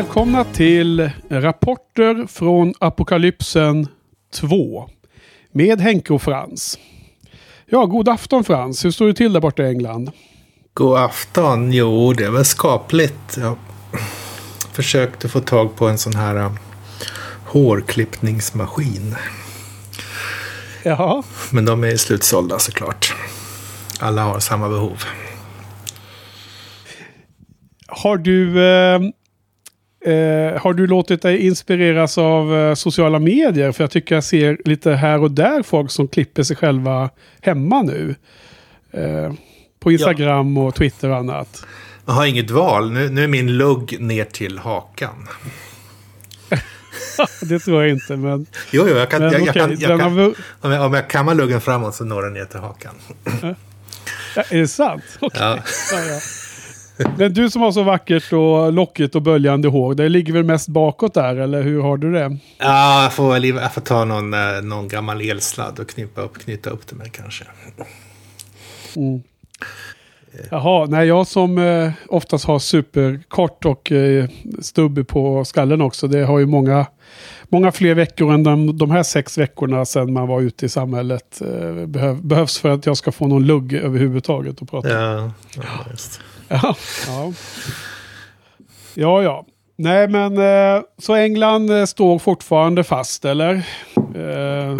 Välkomna till Rapporter från Apokalypsen 2. Med Henke och Frans. Ja, god afton Frans. Hur står det till där borta i England? God afton. Jo, det är väl skapligt. Jag försökte få tag på en sån här uh, hårklippningsmaskin. Ja. Men de är slutsålda såklart. Alla har samma behov. Har du, eh, eh, har du låtit dig inspireras av eh, sociala medier? För jag tycker jag ser lite här och där folk som klipper sig själva hemma nu. Eh, på Instagram ja. och Twitter och annat. Jag har inget val. Nu, nu är min lugg ner till hakan. det tror jag inte, men... Jo, jo, jag kan, men, jag, jag, kan, jag kan, om, jag, om jag kammar luggen framåt så når den ner till hakan. Är det sant? Okay. Ja. Ja, men du som har så vackert och lockigt och böljande hår, det ligger väl mest bakåt där, eller hur har du det? Ja, jag får, jag får ta någon, eh, någon gammal elsladd och knyta upp, knyta upp det med kanske. Mm. Jaha, nej jag som eh, oftast har superkort och eh, stubb på skallen också. Det har ju många, många fler veckor än de, de här sex veckorna sedan man var ute i samhället. Eh, behöv, behövs för att jag ska få någon lugg överhuvudtaget att prata Ja, ja, just. ja, ja. ja, ja. Nej, men eh, så England eh, står fortfarande fast, eller? Eh,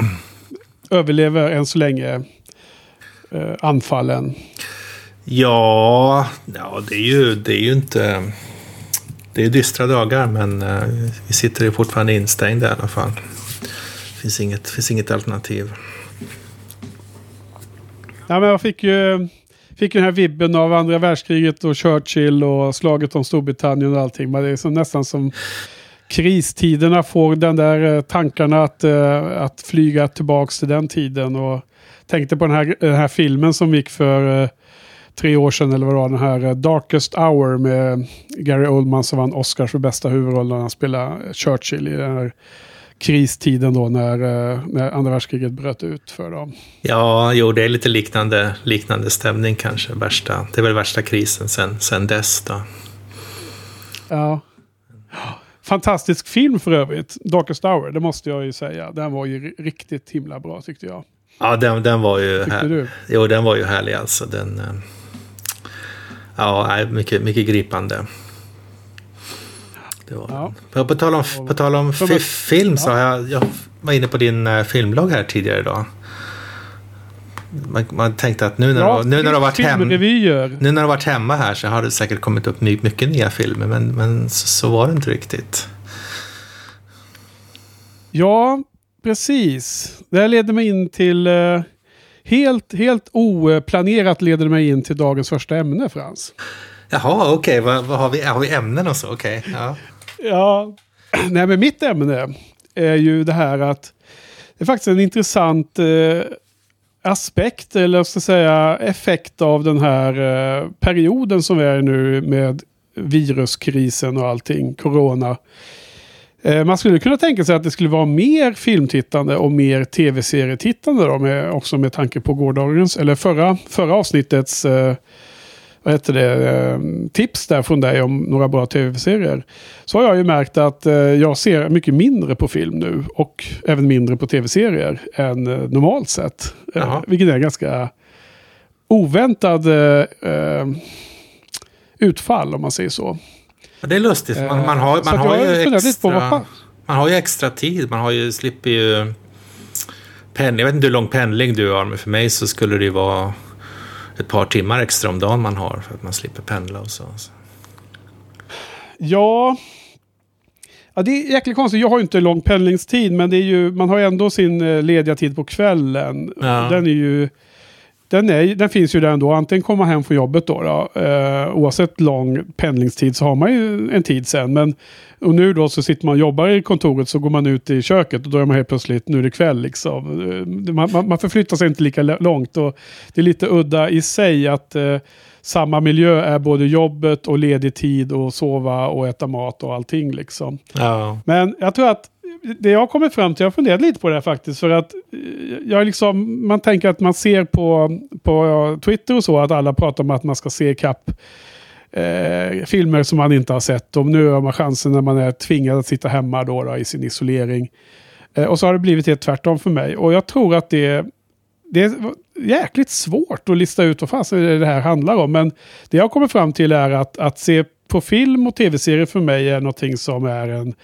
överlever än så länge eh, anfallen. Ja, ja det, är ju, det är ju inte... Det är dystra dagar, men eh, vi sitter ju fortfarande instängda i alla fall. Det finns inget, finns inget alternativ. Ja, men jag fick ju, fick ju den här vibben av andra världskriget och Churchill och slaget om Storbritannien och allting. Men det är så, nästan som kristiderna får den där eh, tankarna att, eh, att flyga tillbaka till den tiden. Och tänkte på den här, den här filmen som gick för tre år sedan eller vad det var, den här eh, Darkest Hour med Gary Oldman som vann Oscar för bästa huvudroll när han spelade Churchill i den här kristiden då när, eh, när andra världskriget bröt ut för dem. Ja, jo, det är lite liknande, liknande stämning kanske. Värsta, det är väl värsta krisen sen, sen dess då. Ja. Fantastisk film för övrigt, Darkest Hour, det måste jag ju säga. Den var ju riktigt himla bra tyckte jag. Ja, den, den var ju... Tyckte här, du? Jo, den var ju härlig alltså. Den, eh, Ja, mycket, mycket gripande. Det var ja. På tal om, på tal om film så har jag, jag var inne på din uh, filmblogg här tidigare idag. Man, man tänkte att nu när, ja, du, nu, när du varit hem, nu när du varit hemma här så har det säkert kommit upp mycket nya filmer. Men, men så, så var det inte riktigt. Ja, precis. Det här leder mig in till uh, Helt, helt oplanerat leder mig in till dagens första ämne, Frans. Jaha, okej. Okay. Vad, vad, har, vi, har vi ämnen och så? Okej. Okay. Ja. ja, nej men mitt ämne är ju det här att det är faktiskt en intressant eh, aspekt, eller ska säga effekt av den här eh, perioden som vi är nu med viruskrisen och allting, corona. Eh, man skulle kunna tänka sig att det skulle vara mer filmtittande och mer tv-serietittande då, med, också med tanke på gårdagens, eller förra, förra avsnittets eh, vad heter det, eh, tips där från dig om några bra tv-serier. Så har jag ju märkt att eh, jag ser mycket mindre på film nu och även mindre på tv-serier än eh, normalt sett. Eh, vilket är ganska oväntad utfall om man säger så. Det är lustigt. Man, man har, man har ju extra, man har ju extra tid. Man har ju, slipper ju pendling. Jag vet inte hur lång pendling du har, men för mig så skulle det ju vara ett par timmar extra om dagen man har för att man slipper pendla och så. Ja, Ja, det är jäkligt konstigt. Jag har ju inte lång pendlingstid, men det är ju, man har ju ändå sin eh, lediga tid på kvällen. Ja. Den är ju den, är, den finns ju där ändå. Antingen komma hem från jobbet då. då eh, oavsett lång pendlingstid så har man ju en tid sen. Men och nu då så sitter man och jobbar i kontoret så går man ut i köket och då är man helt plötsligt, nu är det kväll liksom. Eh, man, man, man förflyttar sig inte lika långt och det är lite udda i sig att eh, samma miljö är både jobbet och ledig tid och sova och äta mat och allting liksom. Ja. Men jag tror att det jag har kommit fram till, jag har funderat lite på det här faktiskt, för att eh, jag liksom, man tänker att man ser på, på Twitter och så, att alla pratar om att man ska se kapp eh, filmer som man inte har sett. Och nu har man chansen när man är tvingad att sitta hemma då, då i sin isolering. Eh, och så har det blivit helt tvärtom för mig. Och jag tror att det, det är jäkligt svårt att lista ut vad fasen det här handlar om. Men det jag kommer fram till är att, att se på film och tv-serier för mig är någonting som är en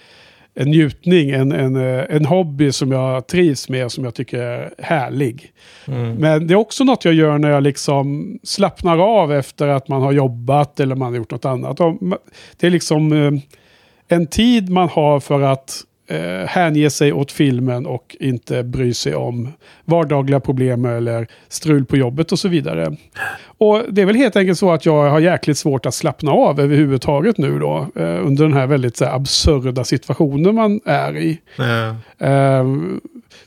en njutning, en, en, eh, en hobby som jag trivs med som jag tycker är härlig. Mm. Men det är också något jag gör när jag liksom slappnar av efter att man har jobbat eller man har gjort något annat. Det är liksom eh, en tid man har för att eh, hänge sig åt filmen och inte bry sig om vardagliga problem eller strul på jobbet och så vidare. Och det är väl helt enkelt så att jag har jäkligt svårt att slappna av överhuvudtaget nu då. Eh, under den här väldigt så här, absurda situationen man är i. Mm. Eh,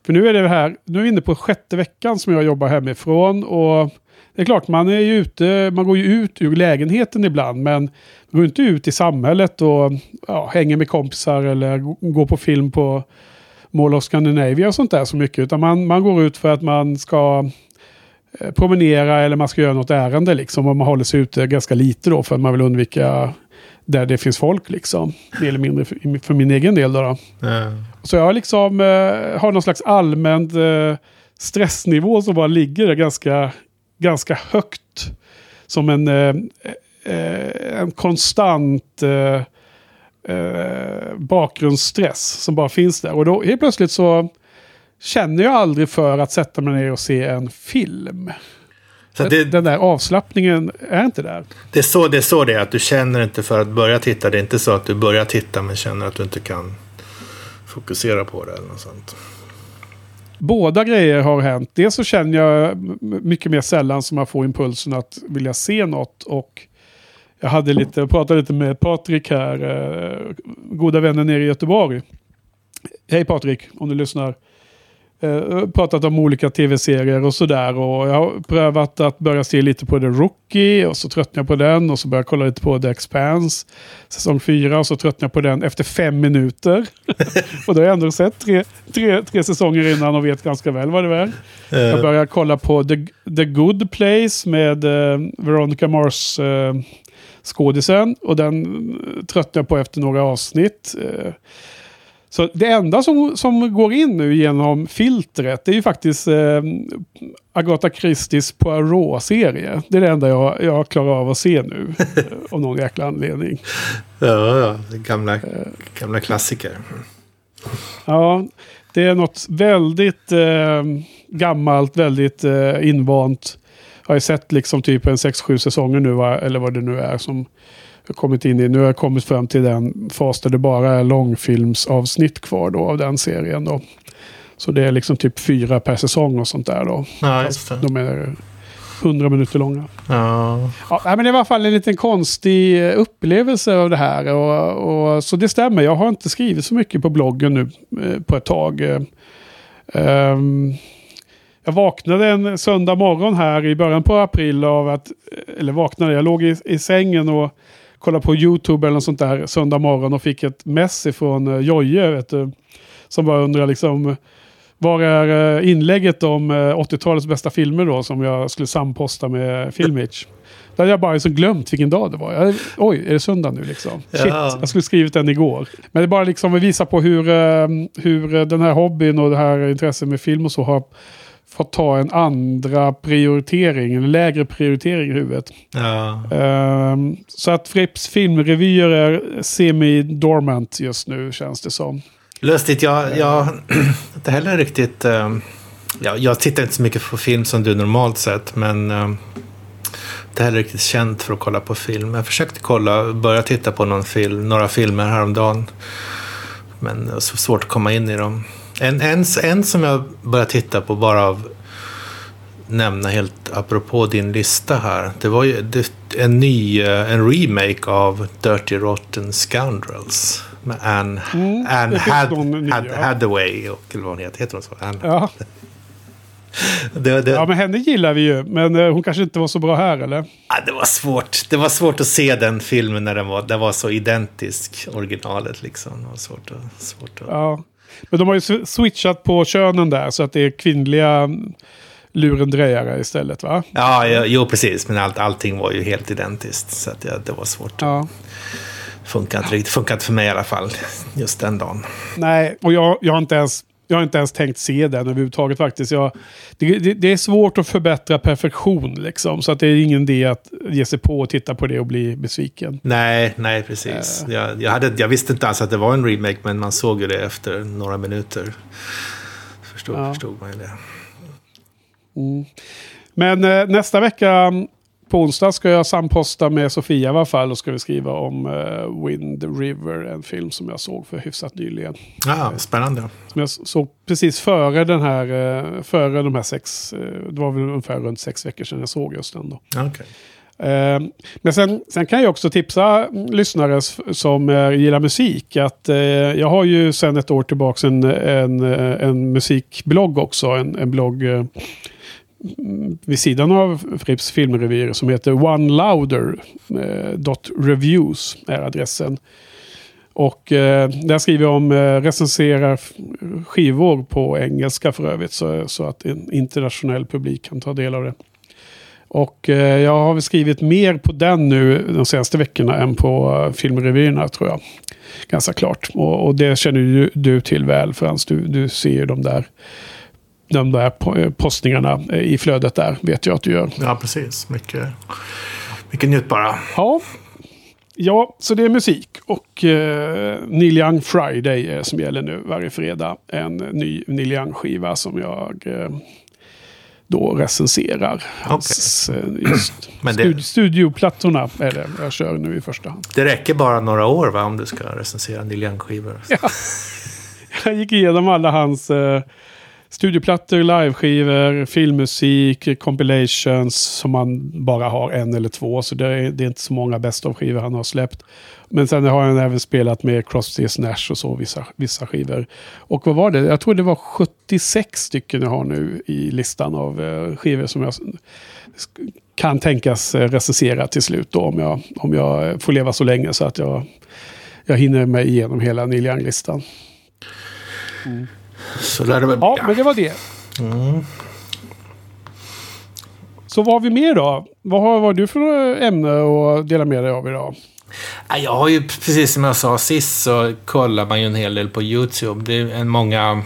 för nu är det här, nu är vi inne på sjätte veckan som jag jobbar hemifrån. Och det är klart, man är ju ute, man går ju ut ur lägenheten ibland, men man går inte ut i samhället och ja, hänger med kompisar eller går på film på Mall of Scandinavia och sånt där så mycket. Utan man, man går ut för att man ska eh, promenera eller man ska göra något ärende liksom. Och man håller sig ute ganska lite då för att man vill undvika där det finns folk liksom. Mer eller mindre för, för min egen del då. då. Mm. Så jag liksom eh, har någon slags allmän eh, stressnivå som bara ligger där ganska ganska högt. Som en, eh, eh, en konstant eh, bakgrundsstress som bara finns där. Och då helt plötsligt så känner jag aldrig för att sätta mig ner och se en film. Så det, den där avslappningen är inte där. Det är, så, det är så det är, att du känner inte för att börja titta. Det är inte så att du börjar titta men känner att du inte kan fokusera på det eller något sånt. Båda grejer har hänt. Dels så känner jag mycket mer sällan som jag får impulsen att vilja se något. Och jag hade lite, pratade lite med Patrik här, eh, goda vänner nere i Göteborg. Hej Patrik, om du lyssnar eh, pratat om olika tv-serier och sådär. Och jag har prövat att börja se lite på The Rookie och så tröttnade jag på den. Och så började jag kolla lite på The Expanse. Säsong 4 och så tröttnade jag på den efter fem minuter. och då har jag ändå sett tre, tre, tre säsonger innan och vet ganska väl vad det är. Jag började kolla på The, The Good Place med uh, Veronica Mars. Uh, skådisen och den tröttnade jag på efter några avsnitt. Så det enda som, som går in nu genom filtret det är ju faktiskt eh, Agatha Christies Poirot-serie. Det är det enda jag, jag klarar av att se nu. eh, av någon jäkla anledning. Ja, ja. Gamla, gamla klassiker. Ja, det är något väldigt eh, gammalt, väldigt eh, invant. Jag har ju sett liksom typ en 6-7 säsonger nu, eller vad det nu är, som kommit in i. Nu har jag kommit fram till den fas där det bara är långfilmsavsnitt kvar då av den serien. Då. Så det är liksom typ fyra per säsong och sånt där då. Ja. De är hundra minuter långa. Ja. ja. men det var i alla fall en liten konstig upplevelse av det här. Och, och, så det stämmer, jag har inte skrivit så mycket på bloggen nu eh, på ett tag. Um, jag vaknade en söndag morgon här i början på april av att, eller vaknade, jag låg i, i sängen och kollade på YouTube eller något sånt där söndag morgon och fick ett mess ifrån uh, Jojje. Vet du, som bara undrar liksom var är uh, inlägget om uh, eh, 80-talets bästa filmer då som jag skulle samposta med Filmage. Där jag bara liksom glömt vilken dag det var. Jag, oj, är det söndag nu liksom? Shit, ja. jag skulle skrivit den igår. Men det bara liksom att visa på hur, hur den här hobbyn och det här intresset med film och så har fått ta en andra prioritering, en lägre prioritering i huvudet. Ja. Um, så att Fripps filmrevyer är semi-dormant just nu känns det som. Lustigt, jag, jag inte heller riktigt... Uh, ja, jag tittar inte så mycket på film som du normalt sett, men uh, inte heller riktigt känt för att kolla på film. Jag försökte kolla, börja titta på någon film, några filmer häromdagen. Men det var så svårt att komma in i dem. En, en, en som jag börjar titta på bara av nämna helt apropå din lista här. Det var ju det, en ny, eh, en remake av Dirty Rotten Scoundrels. Med Anne, mm, Anne Had, Had. Hathaway, och, eller vad hon heter. Heter hon så? Anne. Ja. det, det, ja, men henne gillar vi ju. Men uh, hon kanske inte var så bra här, eller? Ja, det var svårt. Det var svårt att se den filmen när den var, den var så identisk originalet. Liksom. Det var svårt att, svårt att... Ja. Men de har ju switchat på könen där så att det är kvinnliga lurendrejare istället va? Ja, jo precis. Men allt, allting var ju helt identiskt. Så att, ja, det var svårt. Ja. Funkar inte riktigt. Funkar inte för mig i alla fall. Just den dagen. Nej, och jag, jag har inte ens jag har inte ens tänkt se den överhuvudtaget faktiskt. Jag, det, det, det, är svårt att förbättra perfektion liksom. Så att det är ingen idé att ge sig på och titta på det och bli besviken. Nej, nej precis. Uh. Jag, jag, hade, jag visste inte alls att det var en remake, men man såg ju det efter några minuter. Förstod, ja. förstod man ju det. Mm. Men eh, nästa vecka på onsdag ska jag samposta med Sofia i alla fall och ska vi skriva om uh, Wind River, en film som jag såg för hyfsat nyligen. Ja, spännande. Som jag såg precis före den här, uh, före de här sex, uh, det var väl ungefär runt sex veckor sedan jag såg just den då. Okay. Men sen, sen, kan jag också tipsa lyssnare som gillar musik att jag har ju sedan ett år tillbaka en, en, en musikblogg också. En, en blogg vid sidan av Fripps filmrevyer som heter onelouder.reviews eh, är adressen. Och eh, där skriver jag om, eh, recenserar skivor på engelska för övrigt så, så att en internationell publik kan ta del av det. Och eh, jag har skrivit mer på den nu de senaste veckorna än på uh, filmrevyerna tror jag. Ganska klart. Och, och det känner ju du till väl Frans. Du, du ser ju de där de där eh, postningarna eh, i flödet där, vet jag att du gör. Ja, precis. Mycket, mycket njutbara. Ja. Ja, så det är musik. Och eh, Neil Young Friday är som gäller nu varje fredag. En ny Neil Young-skiva som jag eh, då recenserar. Hans, okay. Eh, just Men det... Studi studioplattorna är det jag kör nu i första hand. Det räcker bara några år va, om du ska recensera Neil Young-skivor? Ja. Jag gick igenom alla hans... Eh, Studioplattor, liveskivor, filmmusik, compilations som man bara har en eller två. Så det är, det är inte så många best of-skivor han har släppt. Men sen har han även spelat med Crosby, Nash och så vissa, vissa skivor. Och vad var det? Jag tror det var 76 stycken jag har nu i listan av eh, skivor som jag kan tänkas eh, recensera till slut då om jag, om jag får leva så länge så att jag, jag hinner mig igenom hela Neil Young-listan. Mm. Så lär det väl Ja, men det var det. Mm. Så vad har vi mer då? Vad har, vad har du för ämne att dela med dig av idag? Jag har ju, precis som jag sa sist, så kollar man ju en hel del på YouTube. Det är en många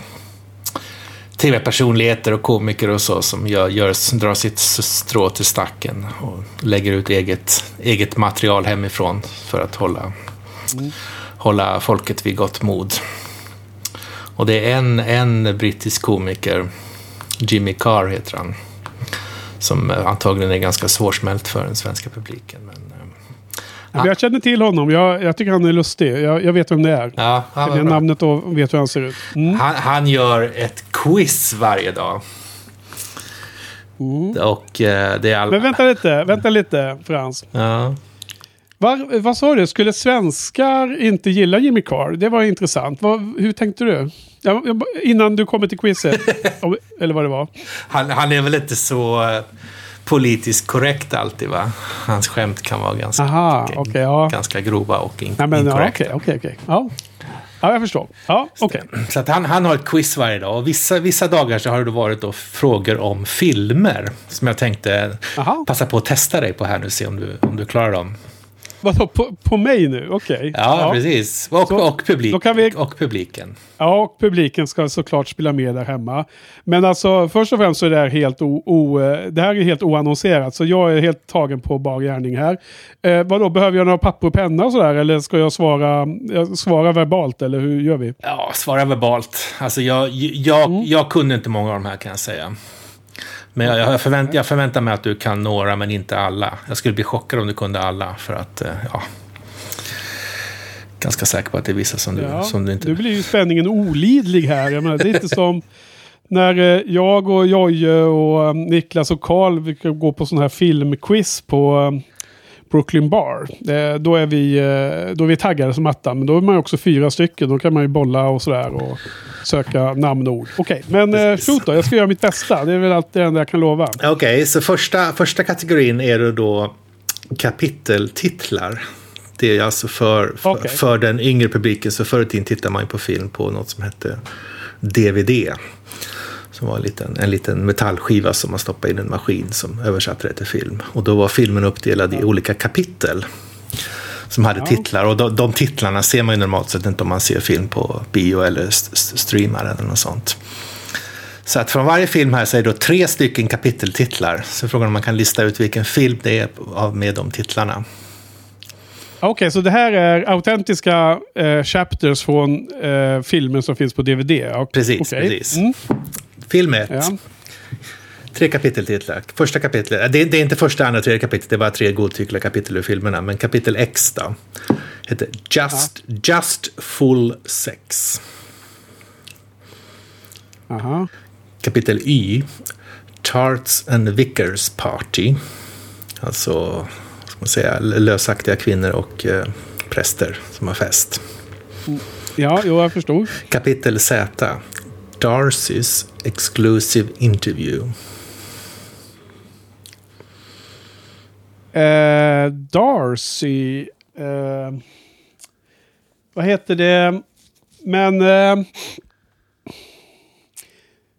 tv-personligheter och komiker och så som gör, gör, drar sitt strå till stacken och lägger ut eget, eget material hemifrån för att hålla, mm. hålla folket vid gott mod. Och det är en, en brittisk komiker, Jimmy Carr heter han, som antagligen är ganska svårsmält för den svenska publiken. Men, ja. Jag känner till honom. Jag, jag tycker han är lustig. Jag, jag vet vem det är. Ja, han jag namnet och vet hur han ser ut. Mm. Han, han, gör ett quiz varje dag. Mm. Och, eh, det är all... Men vänta lite, vänta lite Frans. Ja. Var, vad sa du? Skulle svenskar inte gilla Jimmy Carr? Det var intressant. Vad, hur tänkte du? Ja, innan du kommer till quizet. eller vad det var. Han, han, är väl inte så eh, politiskt korrekt alltid va? Hans skämt kan vara ganska, Aha, okay, ja. ganska grova och in, ja, men, inkorrekta. Ja, okay, okay, ja. ja, jag förstår. Ja, okay. Så att han, han har ett quiz varje dag. Och vissa, vissa dagar så har det varit då frågor om filmer. Som jag tänkte Aha. passa på att testa dig på här nu. Se om du, om du klarar dem. Vadå, på, på mig nu? Okej. Okay. Ja, ja, precis. Och, så, och, publik, vi, och publiken. Ja, och publiken ska såklart spela med där hemma. Men alltså, först och främst så är det här helt, o, o, det här är helt oannonserat. Så jag är helt tagen på bar gärning här. Eh, vadå, behöver jag några papper och penna och sådär? Eller ska jag svara, svara verbalt? Eller hur gör vi? Ja, svara verbalt. Alltså, jag, jag, mm. jag kunde inte många av de här kan jag säga. Men jag, jag, förvänt, jag förväntar mig att du kan några, men inte alla. Jag skulle bli chockad om du kunde alla, för att, eh, ja... Ganska säker på att det är vissa som du, ja, som du inte... Nu blir ju spänningen olidlig här. Jag menar, det är inte som när eh, jag och Jojje och eh, Niklas och Karl går på sån här filmquiz på Brooklyn Bar. Eh, då, är vi, eh, då är vi taggade som attan. Men då är man också fyra stycken. Då kan man ju bolla och sådär. Och söka namnord. Okej, okay, men eh, shoot då. Jag ska göra mitt bästa. Det är väl allt det enda jag kan lova. Okej, okay, så första, första kategorin är då kapiteltitlar. Det är alltså för, för, okay. för den yngre publiken. Så förr i tiden tittade man ju på film på något som hette DVD. Som var en liten, en liten metallskiva som man stoppade in i en maskin som översatte det till film. Och då var filmen uppdelad i olika kapitel. Som hade titlar. Och de, de, titlarna ser man ju normalt sett inte om man ser film på bio eller st streamar eller något sånt. Så att från varje film här så är det då tre stycken kapiteltitlar. Så frågan om man kan lista ut vilken film det är med de titlarna. Okej, okay, så det här är autentiska eh, chapters från eh, filmen som finns på DVD? Precis, okay. precis. Mm. Film 1. Ja. Tre kapiteltitlar. Första kapitlet, det är, det är inte första, andra, tredje kapitlet, det är bara tre godtyckliga kapitel ur filmerna. Men kapitel X då, heter Just, ja. Just Full Sex. Aha. Kapitel Y, Tarts and Vickers Party. Alltså man säga, lösaktiga kvinnor och eh, präster som har fest. Ja, jo, jag förstod. Kapitel Z. Darcy's Exclusive Interview. Uh, Darcy... Uh, vad heter det? Men... Uh,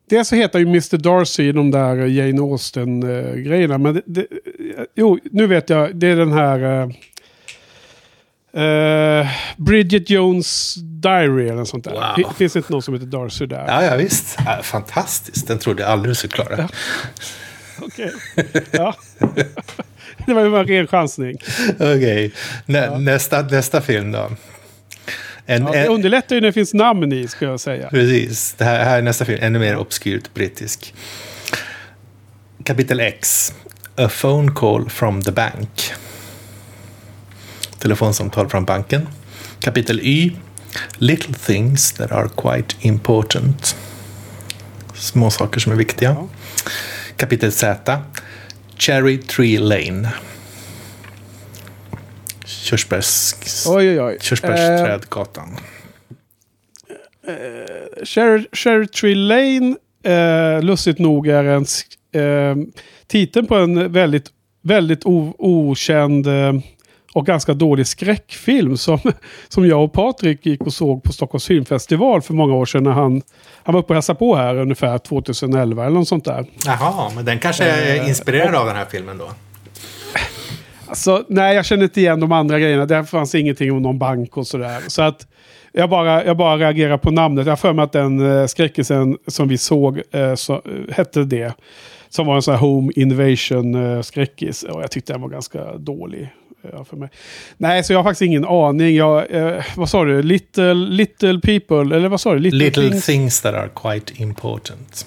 Dels så heter ju Mr Darcy i de där Jane Austen-grejerna. Men det, det, jo, nu vet jag. Det är den här... Uh, Bridget Jones Diary eller något sånt där. Wow. Finns det inte någon som heter Darcy där? Ja, ja visst. Ja, fantastiskt. Den trodde jag aldrig du skulle klara. Ja. Okej. Okay. Ja. det var ju en ren chansning. Okej. Okay. Nä, ja. nästa, nästa film då. En, ja, det underlättar ju när det finns namn i, ska jag säga. Precis. Det här, här är nästa film, ännu mer obskyrt brittisk. Kapitel X. A phone call from the bank. Telefonsamtal från banken. Kapitel Y. Little things that are quite important. Små saker som är viktiga. Kapitel Z. Cherry Tree Lane körsbärs, oj, oj, oj. körsbärsträdgatan. Uh, uh, Cherry Tree Lane, uh, lustigt nog, är en uh, titeln på en väldigt, väldigt okänd uh, och ganska dålig skräckfilm som, som jag och Patrik gick och såg på Stockholms filmfestival för många år sedan när han, han var uppe och hälsade på här ungefär 2011 eller något sånt där. Jaha, men den kanske är inspirerad av den här filmen då? Alltså, nej, jag känner inte igen de andra grejerna. Det fanns ingenting om någon bank och sådär. Så att jag bara, jag bara reagerar på namnet. Jag har för mig att den uh, skräckisen som vi såg uh, så, uh, hette det. Som var en sån här home invasion uh, skräckis. Och jag tyckte den var ganska dålig. För mig. Nej, så jag har faktiskt ingen aning. Jag, vad sa du? Little, little people? Eller vad sa du? Little, little things? things that are quite important.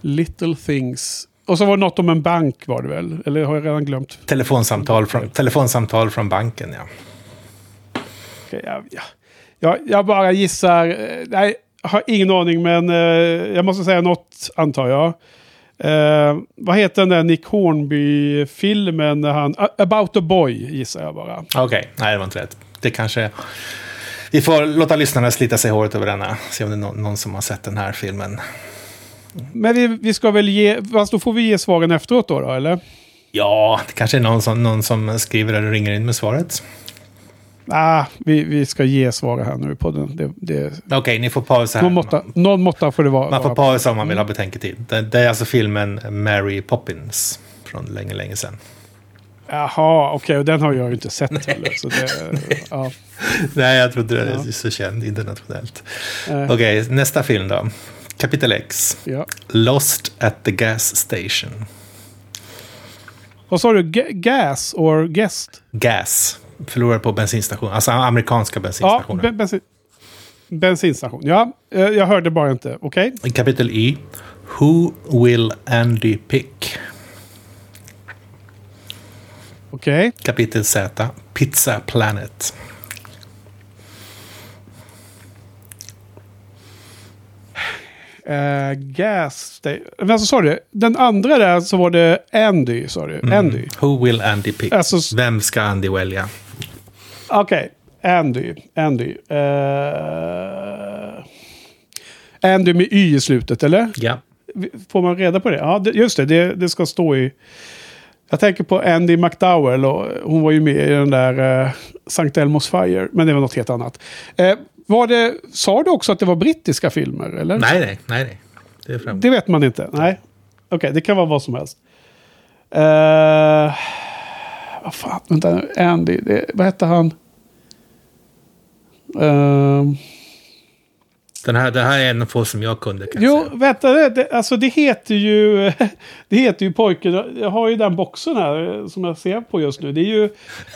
Little things. Och så var det något om en bank var det väl? Eller har jag redan glömt? Telefonsamtal från, telefonsamtal från banken, ja. Okay, ja, ja. Jag, jag bara gissar. Eh, nej, jag har ingen aning, men eh, jag måste säga något, antar jag. Eh, vad heter den där Nick Hornby-filmen? About a Boy, gissar jag bara. Okej, okay. nej det var inte rätt. Det kanske... Vi får låta lyssnarna slita sig håret över denna. Se om det är någon, någon som har sett den här filmen. Men vi, vi ska väl ge, fast då får vi ge svaren efteråt då, då eller? Ja, det kanske är någon som, någon som skriver eller ringer in med svaret. Ah, vi, vi ska ge svaret här nu på den. Det, det... Okej, okay, ni får pausa. Någon måtta, någon måtta får det vara. Man får pausa om man vill ha betänketid. Det, det är alltså filmen Mary Poppins från länge, länge sedan. Jaha, okej, okay, och den har jag ju inte sett heller. Så det, ja. Nej, jag trodde det var så känd internationellt. Eh. Okej, okay, nästa film då. Kapitel X. Ja. Lost at the gas station. Vad sa du? G gas or guest? Gas. Förlorar på bensinstation. Alltså amerikanska bensinstationer. Ja, bensin bensinstation. Ja, eh, jag hörde bara inte. Okej. Okay. Kapitel Y. Who will Andy pick? Okej. Okay. Kapitel Z. Pizza Planet. Uh, gas Men så sa du, den andra där så var det Andy, sa du. Mm. Andy. Who will Andy pick? Alltså, Vem ska Andy välja? Okej, okay. Andy. Andy. Uh, Andy med Y i slutet, eller? Ja. Får man reda på det? Ja, just det, det, det ska stå i... Jag tänker på Andy McDowell. Och hon var ju med i den där uh, Sankt Elmos Fire. Men det var något helt annat. Uh, var det, sa du också att det var brittiska filmer? Eller? Nej, nej, nej. nej. Det, det vet man inte. Nej. Okej, okay, det kan vara vad som helst. Uh, vad fan, vänta, Andy, det, vad hette han? Uh, den här, det här är en av få som jag kunde. Kan jo, säga. vänta, det, alltså det heter ju, det heter ju pojken, jag har ju den boxen här som jag ser på just nu. Det är ju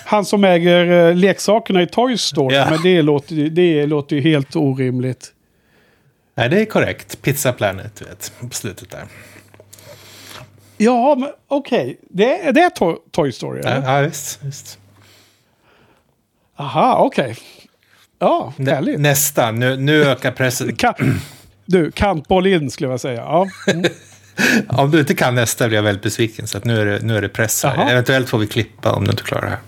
han som äger eh, leksakerna i Toy Story. Ja. Men det låter, det låter ju helt orimligt. Nej, det är korrekt. Pizza Planet, du vet, på slutet där. Ja, men okej. Okay. Det, det är to Toy Story? Eller? Ja, visst, visst. Aha, okej. Okay. Ja, härligt. Nästa, nu, nu ökar pressen. Kan, du, kantboll in skulle jag säga. Ja. Mm. om du inte kan nästa blir jag väldigt besviken. Så att nu, är det, nu är det press här. Eventuellt får vi klippa om du inte klarar det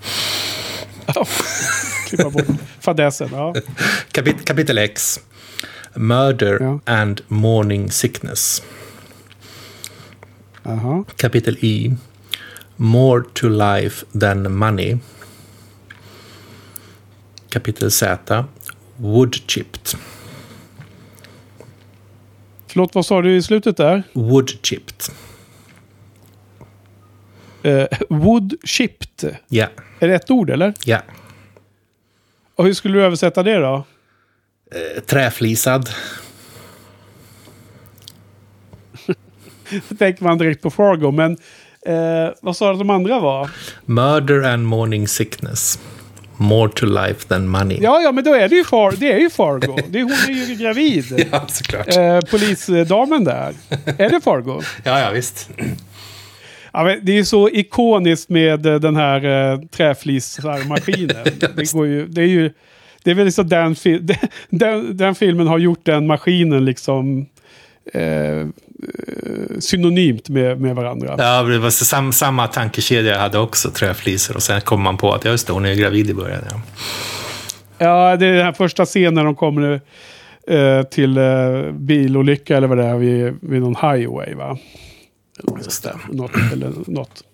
här. klippa bort fadäsen. Ja. Kapit kapitel X. Murder ja. and morning sickness. Aha. Kapitel I. More to life than money. Kapitel Z. Wood chipped. Förlåt, vad sa du i slutet där? Wood chipped. Uh, wood chipped? Ja. Är det ett ord eller? Ja. Och hur skulle du översätta det då? Uh, träflisad. tänker man direkt på Fargo, men uh, vad sa du att de andra var? Murder and morning sickness. More to life than money. Ja, ja, men då är det ju, far, det är ju Fargo. Det är, hon är ju gravid. ja, såklart. Eh, polisdamen där. är det Fargo? Ja, ja, visst. Ja, det är så ikoniskt med eh, den här uh, träflisarmaskinen. det, går ju, det är ju... Det är väl liksom den, den, den filmen har gjort den maskinen liksom eh, synonymt med, med varandra. Ja, det var sam, samma tankekedja jag hade också, träflisor. Och sen kom man på att det, hon är gravid i början. Ja. ja, det är den här första scenen när de kommer eh, till eh, bilolycka eller vad det är vid, vid någon highway. Va? Just det. Något, eller något.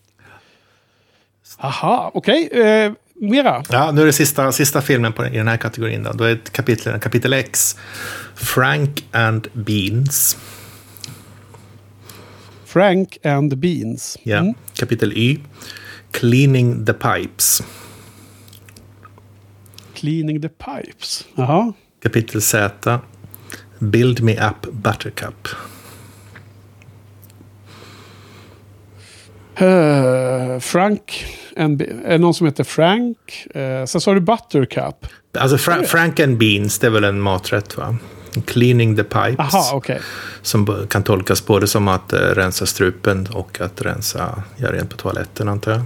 Aha, okej. Okay. Eh, mera? Ja, nu är det sista, sista filmen på, i den här kategorin. Då, då är det kapitel, kapitel X. Frank and Beans. Frank and Beans. Ja, mm. kapitel Y. Cleaning the Pipes. Cleaning the Pipes. Jaha. Kapitel Z. Build Me Up Buttercup. Frank, and, är någon som heter Frank? Uh, sen sa du Buttercup. Alltså Fra Frank and Beans, det är väl en maträtt va? Cleaning the pipes. Aha, okay. Som kan tolkas både som att rensa strupen och att rensa, göra rent på toaletten antar jag.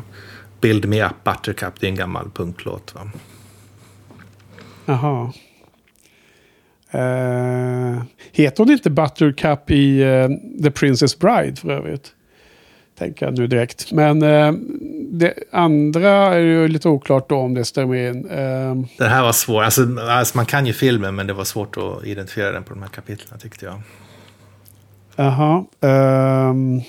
Build me up buttercup, det är en gammal punklåt. Va? Jaha. Uh, heter hon inte Buttercup i uh, The Princess Bride för övrigt? Tänker jag nu direkt. Men uh, det andra är ju lite oklart då om det stämmer in. Uh, det här var svårt. Alltså, alltså, man kan ju filmen men det var svårt att identifiera den på de här kapitlen tyckte jag. Jaha. Um,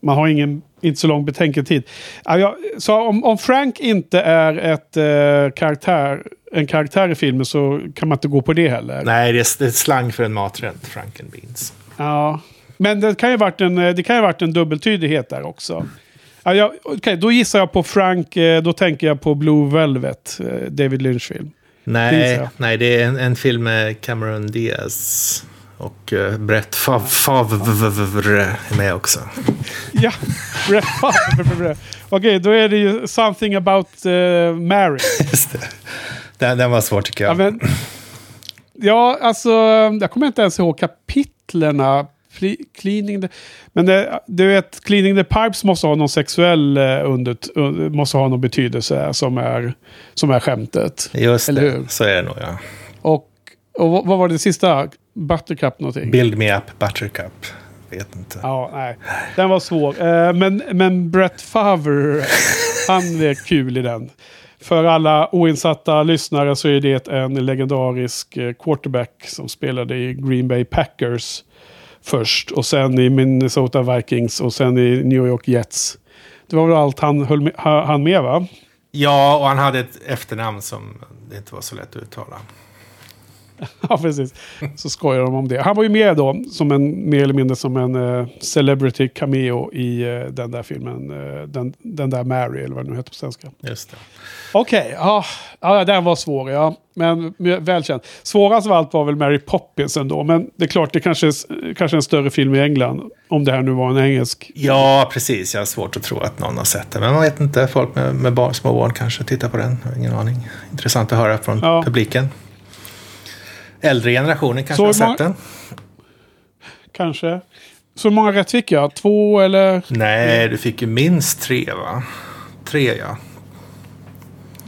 man har ingen, inte så lång betänketid. Ja, så om, om, Frank inte är ett uh, karaktär, en karaktär i filmen så kan man inte gå på det heller. Nej, det är, det är slang för en maträtt, Frank and Beans. Ja, men det kan ju varit en, det kan ju varit en dubbeltydighet där också. Ja, ja, okay, då gissar jag på Frank, eh, då tänker jag på Blue Velvet, eh, David Lynch-film. Nej, nej, det är en, en, film med Cameron Diaz. Och uh, Brett Favre är med också. Ja, Brett Favre. Okej, då är det ju Something about uh, Mary. Just det. Den, den var svår tycker jag. Ja, men, ja, alltså, jag kommer inte ens ihåg kapitlerna cleaning the, men det, du vet, cleaning the pipes måste ha någon sexuell uh, under, måste ha någon betydelse som är, som är skämtet. Just Eller det, hur? så är det nog ja. Och, och vad var det sista? Buttercup någonting? Build me up Buttercup. Vet inte. Ja, nej. Den var svår. Uh, men, men Brett Favre, han är kul i den. För alla oinsatta lyssnare så är det en legendarisk eh, quarterback som spelade i Green Bay Packers först. Och sen i Minnesota Vikings och sen i New York Jets. Det var väl allt han höll med, han med va? Ja, och han hade ett efternamn som det inte var så lätt att uttala. ja, precis. Så skojar de om det. Han var ju med då, som en, mer eller mindre som en uh, celebrity cameo i uh, den där filmen. Uh, den, den där Mary, eller vad det nu heter på svenska. Just det. Okej, okay, ja, ja, den var svår, ja. Men välkänd. Svårast av allt var väl Mary Poppins ändå. Men det är klart, det kanske är kanske en större film i England. Om det här nu var en engelsk. Ja, precis. Jag har svårt att tro att någon har sett den. Men man vet inte. Folk med, med barn, små barn kanske tittar på den. Ingen aning. Intressant att höra från ja. publiken. Äldre generationer kanske Så har sett den. Kanske. Så många rätt fick jag? Två eller? Nej, du fick ju minst tre va? Tre ja.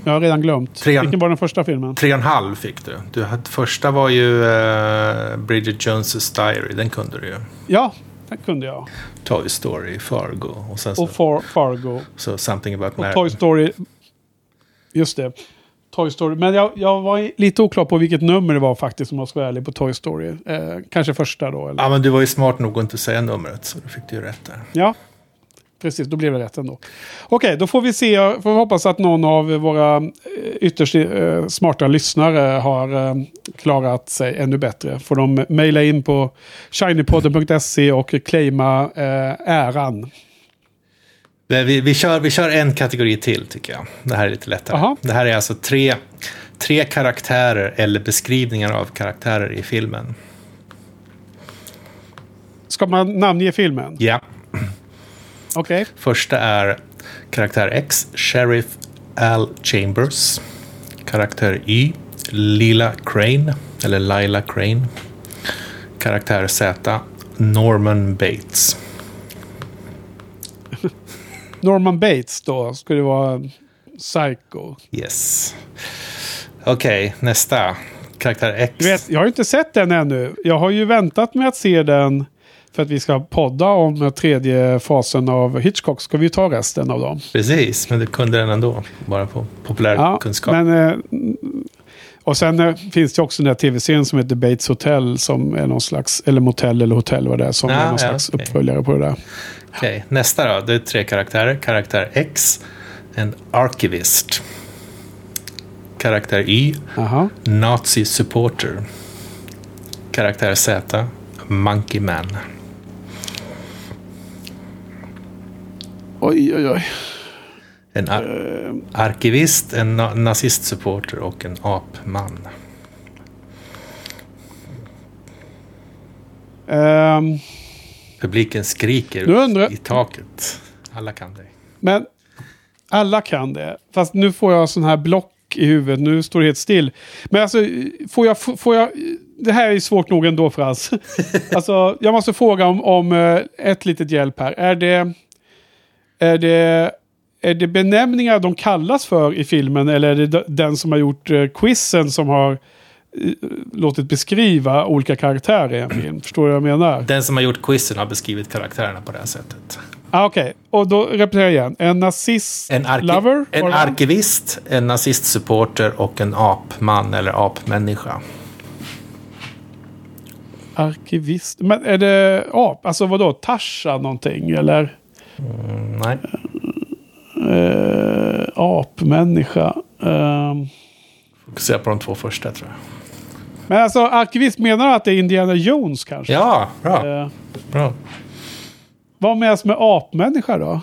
Jag har redan glömt. Tre, Vilken var den första filmen? Tre och en halv fick du. du första var ju uh, Bridget Jones' Diary. Den kunde du ju. Ja, den kunde jag. Toy Story, Fargo. Och, sen så, och Far Fargo. Så Something About Mary. Och Toy Story. Just det. Toy Story. Men jag, jag var lite oklar på vilket nummer det var faktiskt om jag ska vara ärlig på Toy Story. Eh, kanske första då. Eller? Ja, men du var ju smart nog att inte säga numret så då fick du ju rätt där. Ja, precis. Då blev det rätt ändå. Okej, okay, då får vi se. Får vi hoppas att någon av våra eh, ytterst eh, smarta lyssnare har eh, klarat sig ännu bättre. Får de mejla in på shinypodden.se och claima eh, äran. Vi, vi, kör, vi kör en kategori till tycker jag. Det här är lite lättare. Aha. Det här är alltså tre, tre karaktärer eller beskrivningar av karaktärer i filmen. Ska man namnge filmen? Ja. Okay. Första är karaktär X, Sheriff Al Chambers. Karaktär Y, Lila Crane, eller Lila Crane. Karaktär Z, Norman Bates. Norman Bates då, skulle vara Psycho. Yes. Okej, okay, nästa. Karaktär X. Du vet, jag har ju inte sett den ännu. Jag har ju väntat med att se den för att vi ska podda om tredje fasen av Hitchcock. Ska vi ta resten av dem? Precis, men du kunde den ändå. Bara på populärkunskap. Ja, men, eh, och sen eh, finns det också den där tv-serien som heter Bates Hotel. Som är någon slags, eller Motell eller Hotell vad det är. Som ja, är någon ja, slags okay. uppföljare på det där. Okej, okay. nästa då. Det är tre karaktärer. Karaktär X, en arkivist. Karaktär Y, Aha. Nazi supporter. Karaktär Z, Monkey Man. Oj, oj, oj. En ar uh, arkivist, en na nazistsupporter och en apman. Um, Publiken skriker undrar... i taket. Alla kan det. Men alla kan det. Fast nu får jag sån här block i huvudet. Nu står det helt still. Men alltså, får jag... Får jag det här är svårt nog ändå för oss. alltså, jag måste fråga om, om eh, ett litet hjälp här. Är det... Är det är det benämningar de kallas för i filmen eller är det den som har gjort eh, quizen som har låtit beskriva olika karaktärer i en film. Förstår du vad jag menar? Den som har gjort quizen har beskrivit karaktärerna på det här sättet. Ah, Okej, okay. och då repeterar jag igen. En nazist-lover? En, en arkivist, en nazistsupporter och en apman eller apmänniska. Arkivist? Men är det ap? Alltså vadå? Tasha någonting eller? Mm, nej. Uh, apmänniska. Uh, Fokusera på de två första tror jag. Men alltså arkivist menar att det är Indiana Jones kanske? Ja, bra. Uh, bra. Vad menas med apmänniska då?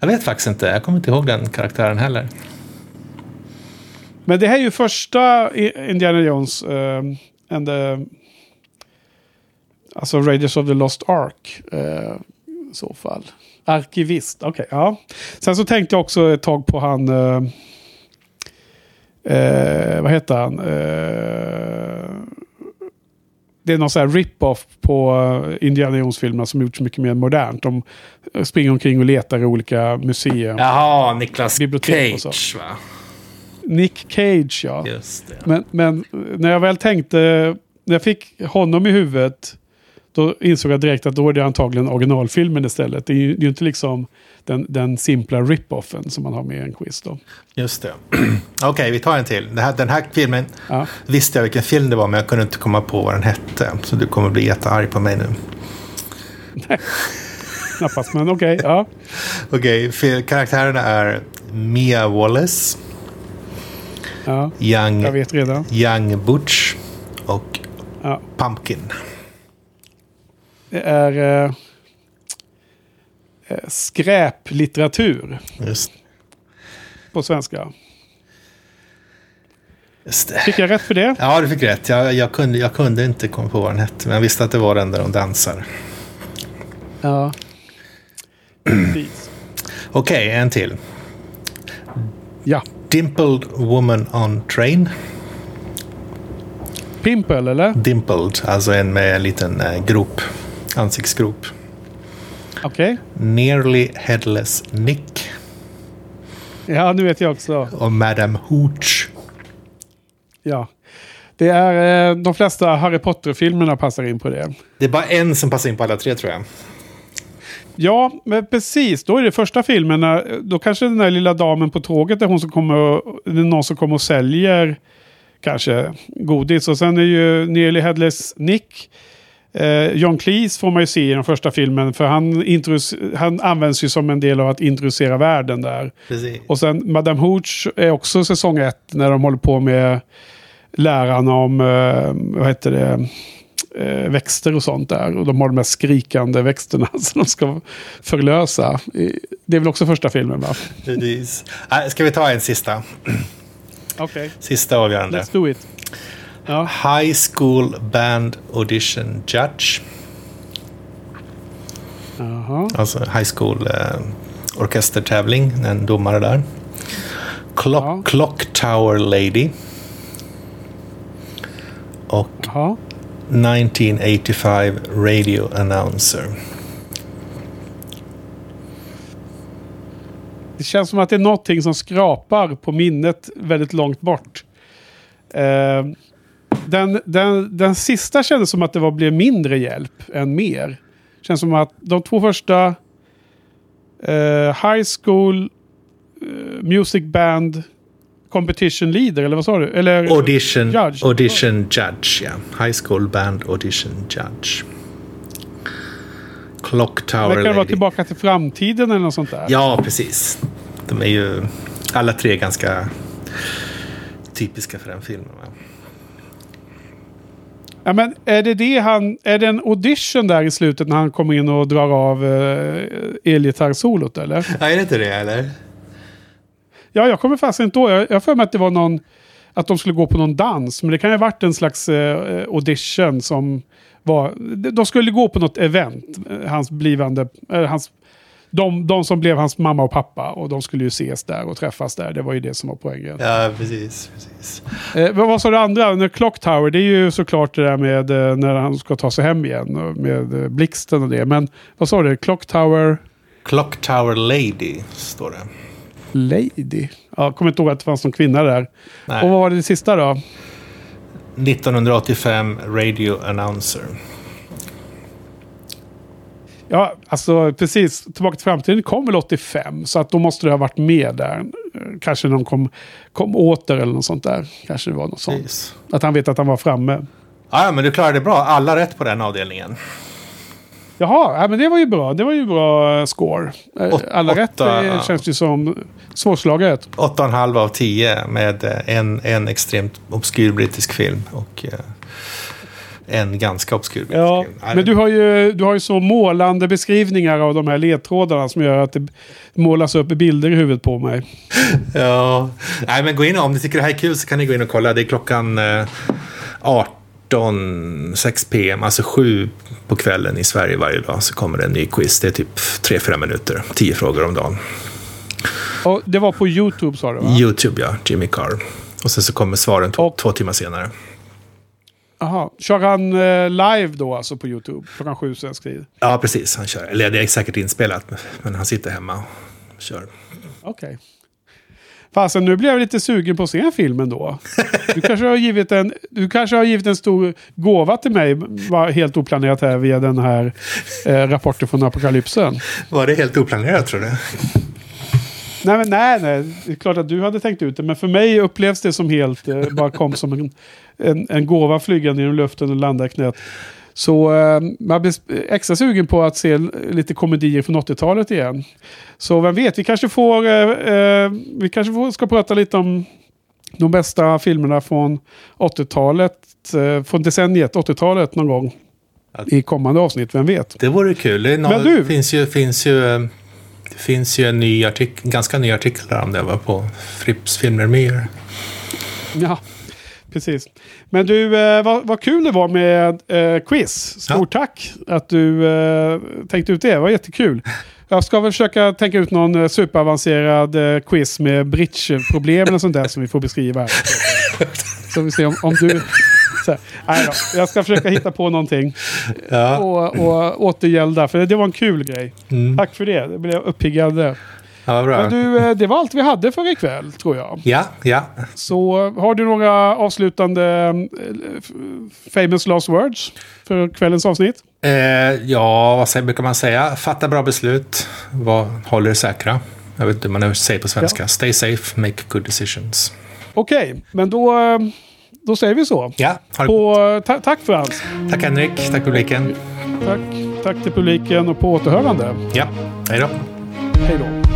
Jag vet faktiskt inte. Jag kommer inte ihåg den karaktären heller. Men det här är ju första Indiana Jones. Uh, and the, alltså Raiders of the Lost Ark. Uh, I så fall. Arkivist, okej. Okay, ja. Sen så tänkte jag också ett tag på han... Uh, uh, vad heter han? det är någon sån här rip-off på eh, Indiana Jones-filmerna som gjorts mycket mer modernt. De springer omkring och letar i olika museer. Jaha, Niklas Cage va? Nick Cage ja. Just det. Men, men när jag väl tänkte, när jag fick honom i huvudet, då insåg jag direkt att då är det antagligen originalfilmen istället. Det är ju, det är ju inte liksom den, den simpla rip-offen som man har med i en quiz. Då. Just det. Okej, okay, vi tar en till. Här, den här filmen ja. visste jag vilken film det var, men jag kunde inte komma på vad den hette. Så du kommer bli jättearg på mig nu. Nej, knappast, men okej. Okay, ja. okej, okay, karaktärerna är Mia Wallace. Ja, young, jag vet redan. Young Butch och Ja. Pumpkin. Det är eh, eh, skräplitteratur. Just. På svenska. Just det. Fick jag rätt för det? Ja, du fick rätt. Jag, jag, kunde, jag kunde inte komma på vad den hette, men jag visste att det var den där de dansar. Ja. Precis. Okej, okay, en till. Ja. Dimpled Woman on Train. Pimple, eller? Dimpled, alltså en med en liten eh, grop. Ansiktsgrop. Okej. Okay. Nearly Headless Nick. Ja, nu vet jag också. Och Madame Hooch. Ja. Det är, eh, de flesta Harry Potter-filmerna passar in på det. Det är bara en som passar in på alla tre tror jag. Ja, men precis. Då är det första filmen. Då kanske den där lilla damen på tåget är hon som kommer, det är någon som kommer och säljer kanske godis. Och sen är ju Nearly Headless Nick. Eh, John Cleese får man ju se i den första filmen. För han, han används ju som en del av att introducera världen där. Precis. Och sen Madame Hooch är också säsong ett. När de håller på med läran om, eh, vad heter det? eh, växter och sånt där. Och de har de här skrikande växterna som de ska förlösa. Det är väl också första filmen va? Precis. Ska vi ta en sista? Okej. Okay. Sista avgörande. Let's do it. Ja. High School Band Audition Judge. Aha. Alltså high school eh, orkestertävling, en domare där. Clock, ja. Clock Tower Lady. Och Aha. 1985 Radio Announcer. Det känns som att det är någonting som skrapar på minnet väldigt långt bort. Eh, den, den, den sista kändes som att det var, blev mindre hjälp än mer. Känns som att de två första eh, High School eh, Music Band competition leader, eller vad sa du? Eller audition judge? Audition judge, ja. High school band audition judge. Clock Tower det vara tillbaka till framtiden eller något sånt där? Ja, precis. De är ju alla tre ganska typiska för den filmen. Ja, men är det det han... Är det en audition där i slutet när han kommer in och drar av uh, elgitarrsolot eller? Ja, är det inte det eller? Ja, jag kommer fast inte ihåg. Jag har för mig att det var någon... Att de skulle gå på någon dans. Men det kan ju ha varit en slags eh, audition som var... De skulle gå på något event. Eh, hans blivande... Eh, hans, de, de som blev hans mamma och pappa. Och de skulle ju ses där och träffas där. Det var ju det som var poängen. Ja, precis. precis. Eh, vad sa du andra? Clock Tower, det är ju såklart det där med eh, när han ska ta sig hem igen. Med eh, blixten och det. Men vad sa du? Clock Tower? Clock Tower Lady, står det. Lady. Jag kommer inte ihåg att det fanns någon kvinna där. Nej. Och vad var det, det sista då? 1985 Radio Announcer. Ja, alltså precis. Tillbaka till framtiden kom väl 85. Så att då måste det ha varit med där. Kanske när de kom, kom åter eller något sånt där. Kanske det var något sånt. Precis. Att han vet att han var framme. Ja, men du klarade det bra. Alla rätt på den avdelningen. Jaha, ja, men det var ju bra. Det var ju bra score. Eh, alla åtta, rätt det känns ju som svårslaget. 8,5 av 10 med eh, en, en extremt obskyr brittisk film. Och eh, en ganska obskyr ja. Men du har, ju, du har ju så målande beskrivningar av de här ledtrådarna som gör att det målas upp bilder i huvudet på mig. ja, nej men gå in om ni tycker det här är kul så kan ni gå in och kolla. Det är klockan 18 18, 6 pm, alltså 7 på kvällen i Sverige varje dag så kommer det en ny quiz. Det är typ 3-4 minuter, 10 frågor om dagen. Och det var på YouTube sa du va? YouTube ja, Jimmy Carr. Och sen så kommer svaren två, två timmar senare. Jaha, kör han eh, live då alltså på YouTube? Klockan sju svensk tid? Ja, precis. Han kör. Eller det är säkert inspelat, men han sitter hemma och kör. Okej. Okay. Fasen, nu blir jag lite sugen på att se filmen då. Du kanske har givit en, du kanske har givit en stor gåva till mig, var helt oplanerat här via den här eh, rapporten från apokalypsen. Var det helt oplanerat tror du? Nej, men nej, nej. Det är klart att du hade tänkt ut det. Men för mig upplevs det som helt, eh, bara kom som en, en, en gåva flygande genom luften och landa i knät. Så eh, man blir extra sugen på att se lite komedier från 80-talet igen. Så vem vet, vi kanske får, eh, eh, vi kanske får, ska prata lite om de bästa filmerna från 80-talet, eh, från decenniet 80-talet någon gång. I kommande avsnitt, vem vet? Det vore kul. Det någon, Men du, finns ju, finns ju, det finns ju en ny artikel, ganska ny artikel om det var på Fripps filmrevyer. Ja, precis. Men du, eh, vad, vad kul det var med eh, quiz. Stort ja. tack att du eh, tänkte ut det. Det var jättekul. Jag ska väl försöka tänka ut någon eh, superavancerad eh, quiz med bridge-problem eller sånt där som vi får beskriva här. Så vi ser om, om du... Så, nej då, jag ska försöka hitta på någonting. Ja. Och, och återgälda, för det, det var en kul grej. Mm. Tack för det, det blev uppiggad. Ja, bra. Men du, eh, det var allt vi hade för ikväll, tror jag. Ja, ja. Så har du några avslutande eh, famous last words för kvällens avsnitt? Eh, ja, vad brukar man säga? Fatta bra beslut. Var, håll er säkra. Jag vet inte hur man säger på svenska. Ja. Stay safe, make good decisions. Okej, okay, men då, eh, då säger vi så. Ja, på, ta, Tack Frans. Tack Henrik, tack publiken. Tack, tack till publiken och på återhörande. Ja, hej då. Hej då.